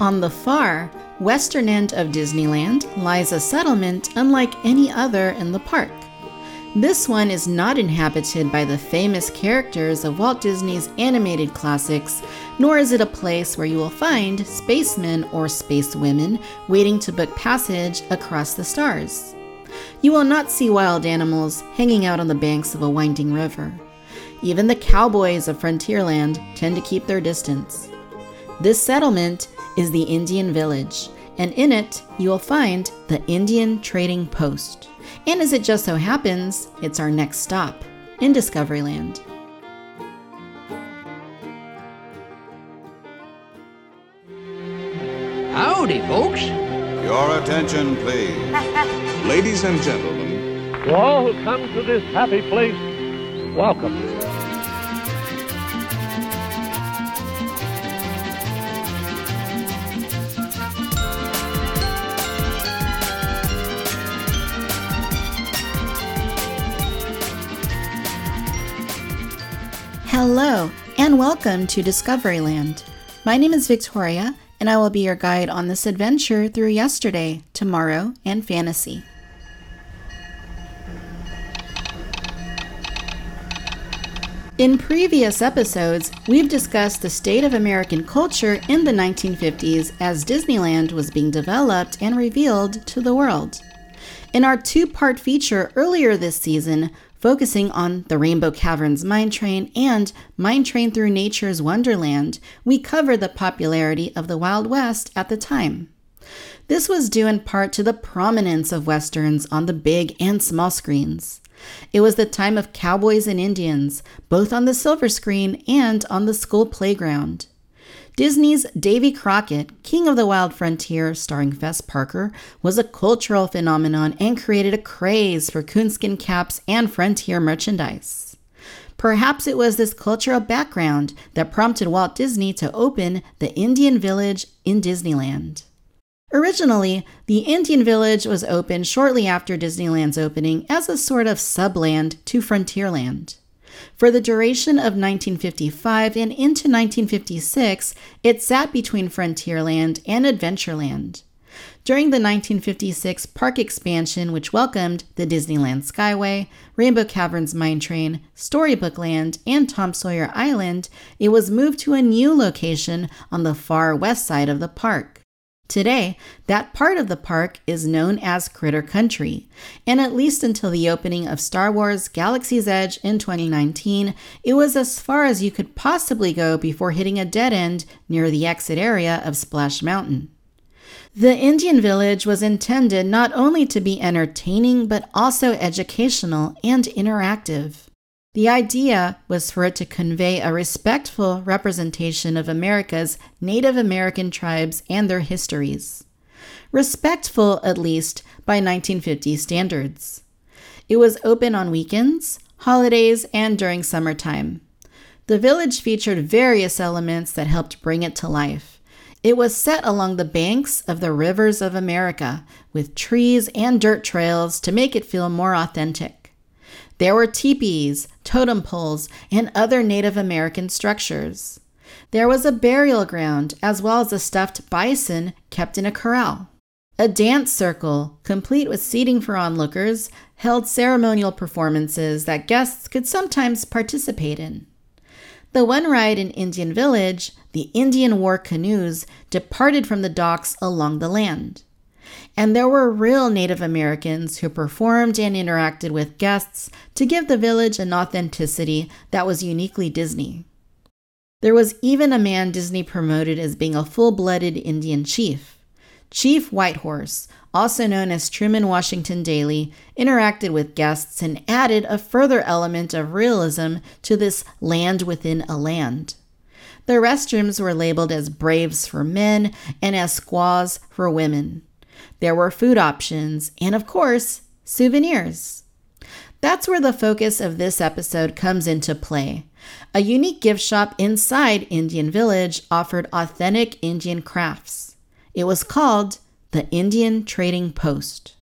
On the far, western end of Disneyland lies a settlement unlike any other in the park. This one is not inhabited by the famous characters of Walt Disney's animated classics, nor is it a place where you will find spacemen or spacewomen waiting to book passage across the stars. You will not see wild animals hanging out on the banks of a winding river. Even the cowboys of Frontierland tend to keep their distance. This settlement is the Indian Village, and in it you will find the Indian Trading Post. And as it just so happens, it's our next stop in Discoveryland. Howdy, folks. Your attention, please. Ladies and gentlemen, To all who come to this happy place, welcome. Hello, and welcome to Discoveryland. My name is Victoria, and I will be your guide on this adventure through yesterday, tomorrow, and fantasy. In previous episodes, we've discussed the state of American culture in the 1950s as Disneyland was being developed and revealed to the world. In our two part feature earlier this season, focusing on the Rainbow Caverns Mine Train and Mine Train Through Nature's Wonderland, we cover the popularity of the Wild West at the time. This was due in part to the prominence of Westerns on the big and small screens. It was the time of cowboys and Indians, both on the silver screen and on the school playground. Disney's Davy Crockett, King of the Wild Frontier, starring Fess Parker, was a cultural phenomenon and created a craze for coonskin caps and frontier merchandise. Perhaps it was this cultural background that prompted Walt Disney to open the Indian Village in Disneyland. Originally, the Indian Village was opened shortly after Disneyland's opening as a sort of subland to Frontierland. For the duration of 1955 and into 1956, it sat between Frontierland and Adventureland. During the 1956 park expansion, which welcomed the Disneyland Skyway, Rainbow Caverns Mine Train, Storybook Land, and Tom Sawyer Island, it was moved to a new location on the far west side of the park. Today, that part of the park is known as Critter Country, and at least until the opening of Star Wars Galaxy's Edge in 2019, it was as far as you could possibly go before hitting a dead end near the exit area of Splash Mountain. The Indian Village was intended not only to be entertaining, but also educational and interactive. The idea was for it to convey a respectful representation of America's Native American tribes and their histories. Respectful, at least, by 1950 standards. It was open on weekends, holidays, and during summertime. The village featured various elements that helped bring it to life. It was set along the banks of the rivers of America, with trees and dirt trails to make it feel more authentic. There were teepees, totem poles, and other Native American structures. There was a burial ground as well as a stuffed bison kept in a corral. A dance circle, complete with seating for onlookers, held ceremonial performances that guests could sometimes participate in. The one ride in Indian Village, the Indian War canoes, departed from the docks along the land. And there were real Native Americans who performed and interacted with guests to give the village an authenticity that was uniquely Disney. There was even a man Disney promoted as being a full blooded Indian chief. Chief Whitehorse, also known as Truman Washington Daly, interacted with guests and added a further element of realism to this land within a land. The restrooms were labeled as braves for men and as squaws for women. There were food options and, of course, souvenirs. That's where the focus of this episode comes into play. A unique gift shop inside Indian Village offered authentic Indian crafts. It was called the Indian Trading Post.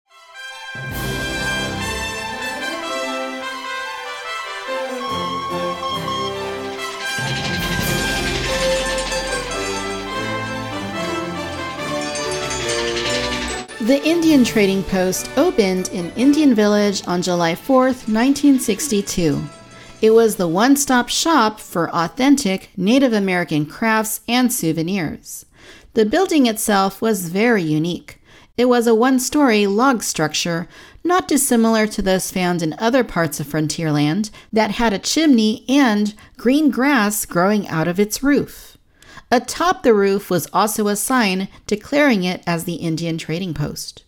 The Indian Trading Post opened in Indian Village on July 4, 1962. It was the one stop shop for authentic Native American crafts and souvenirs. The building itself was very unique. It was a one story log structure, not dissimilar to those found in other parts of Frontierland, that had a chimney and green grass growing out of its roof. Atop the roof was also a sign declaring it as the Indian Trading Post.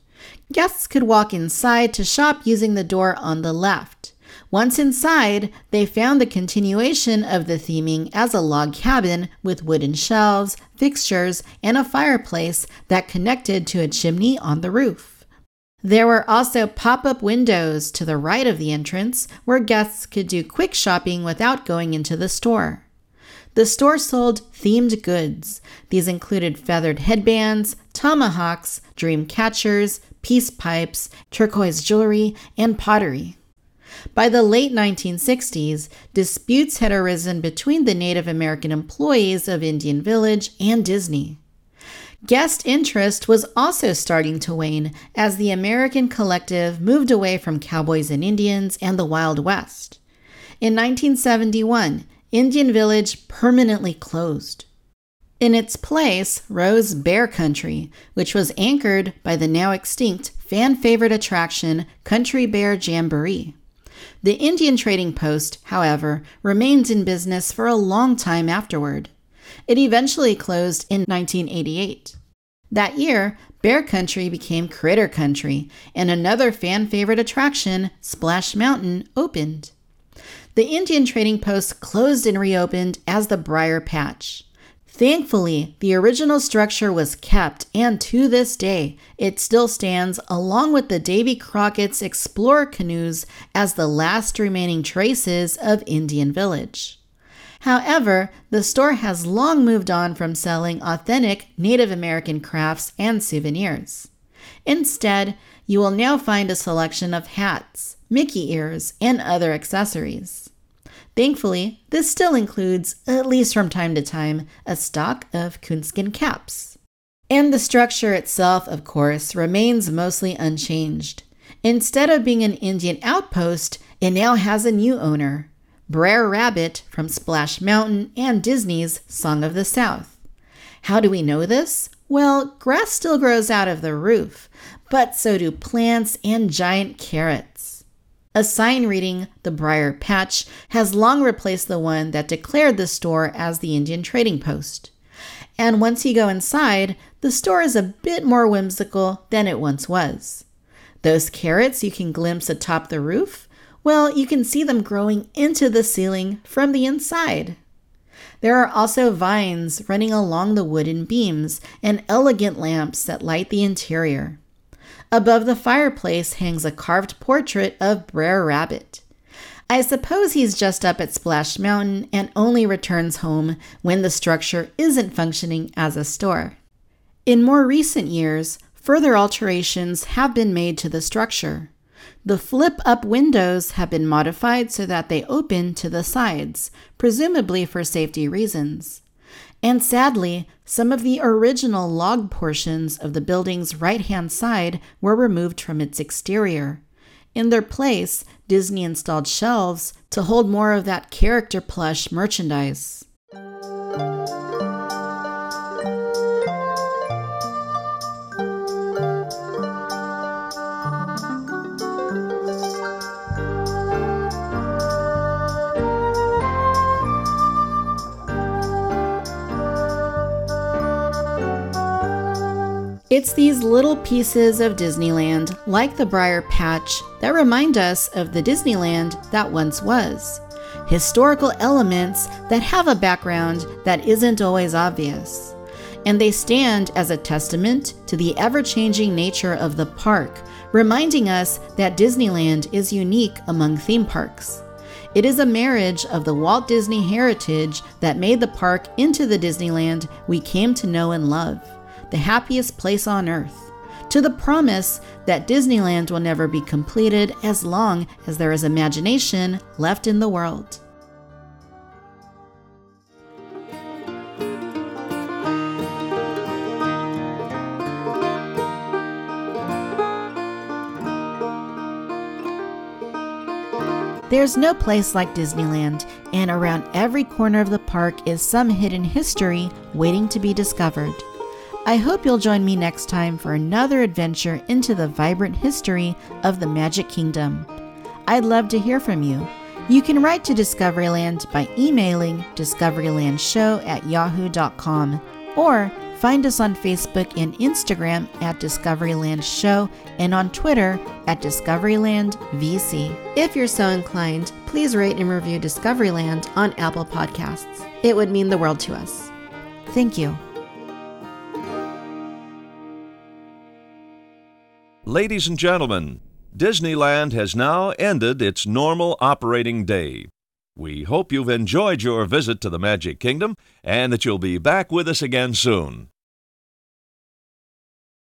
Guests could walk inside to shop using the door on the left. Once inside, they found the continuation of the theming as a log cabin with wooden shelves, fixtures, and a fireplace that connected to a chimney on the roof. There were also pop up windows to the right of the entrance where guests could do quick shopping without going into the store. The store sold themed goods. These included feathered headbands, tomahawks, dream catchers, peace pipes, turquoise jewelry, and pottery. By the late 1960s, disputes had arisen between the Native American employees of Indian Village and Disney. Guest interest was also starting to wane as the American collective moved away from cowboys and Indians and the Wild West. In 1971, Indian Village permanently closed. In its place rose Bear Country, which was anchored by the now extinct fan favorite attraction Country Bear Jamboree. The Indian Trading Post, however, remained in business for a long time afterward. It eventually closed in 1988. That year, Bear Country became Critter Country, and another fan favorite attraction, Splash Mountain, opened. The Indian Trading Post closed and reopened as the Briar Patch. Thankfully, the original structure was kept, and to this day, it still stands along with the Davy Crockett's Explorer canoes as the last remaining traces of Indian Village. However, the store has long moved on from selling authentic Native American crafts and souvenirs. Instead, you will now find a selection of hats, Mickey ears, and other accessories. Thankfully, this still includes, at least from time to time, a stock of coonskin caps. And the structure itself, of course, remains mostly unchanged. Instead of being an Indian outpost, it now has a new owner, Brer Rabbit from Splash Mountain and Disney's Song of the South. How do we know this? Well, grass still grows out of the roof, but so do plants and giant carrots. A sign reading the Briar Patch has long replaced the one that declared the store as the Indian Trading Post. And once you go inside, the store is a bit more whimsical than it once was. Those carrots you can glimpse atop the roof, well, you can see them growing into the ceiling from the inside. There are also vines running along the wooden beams and elegant lamps that light the interior. Above the fireplace hangs a carved portrait of Brer Rabbit. I suppose he's just up at Splash Mountain and only returns home when the structure isn't functioning as a store. In more recent years, further alterations have been made to the structure. The flip up windows have been modified so that they open to the sides, presumably for safety reasons. And sadly, some of the original log portions of the building's right hand side were removed from its exterior. In their place, Disney installed shelves to hold more of that character plush merchandise. It's these little pieces of Disneyland, like the Briar Patch, that remind us of the Disneyland that once was. Historical elements that have a background that isn't always obvious. And they stand as a testament to the ever changing nature of the park, reminding us that Disneyland is unique among theme parks. It is a marriage of the Walt Disney heritage that made the park into the Disneyland we came to know and love the happiest place on earth. to the promise that Disneyland will never be completed as long as there is imagination left in the world. There's no place like Disneyland, and around every corner of the park is some hidden history waiting to be discovered. I hope you'll join me next time for another adventure into the vibrant history of the Magic Kingdom. I'd love to hear from you. You can write to Discoveryland by emailing discoverylandshow at yahoo.com or Find us on Facebook and Instagram at Discoveryland Show and on Twitter at Discoveryland VC. If you're so inclined, please rate and review Discoveryland on Apple Podcasts. It would mean the world to us. Thank you. Ladies and gentlemen, Disneyland has now ended its normal operating day. We hope you've enjoyed your visit to the Magic Kingdom and that you'll be back with us again soon.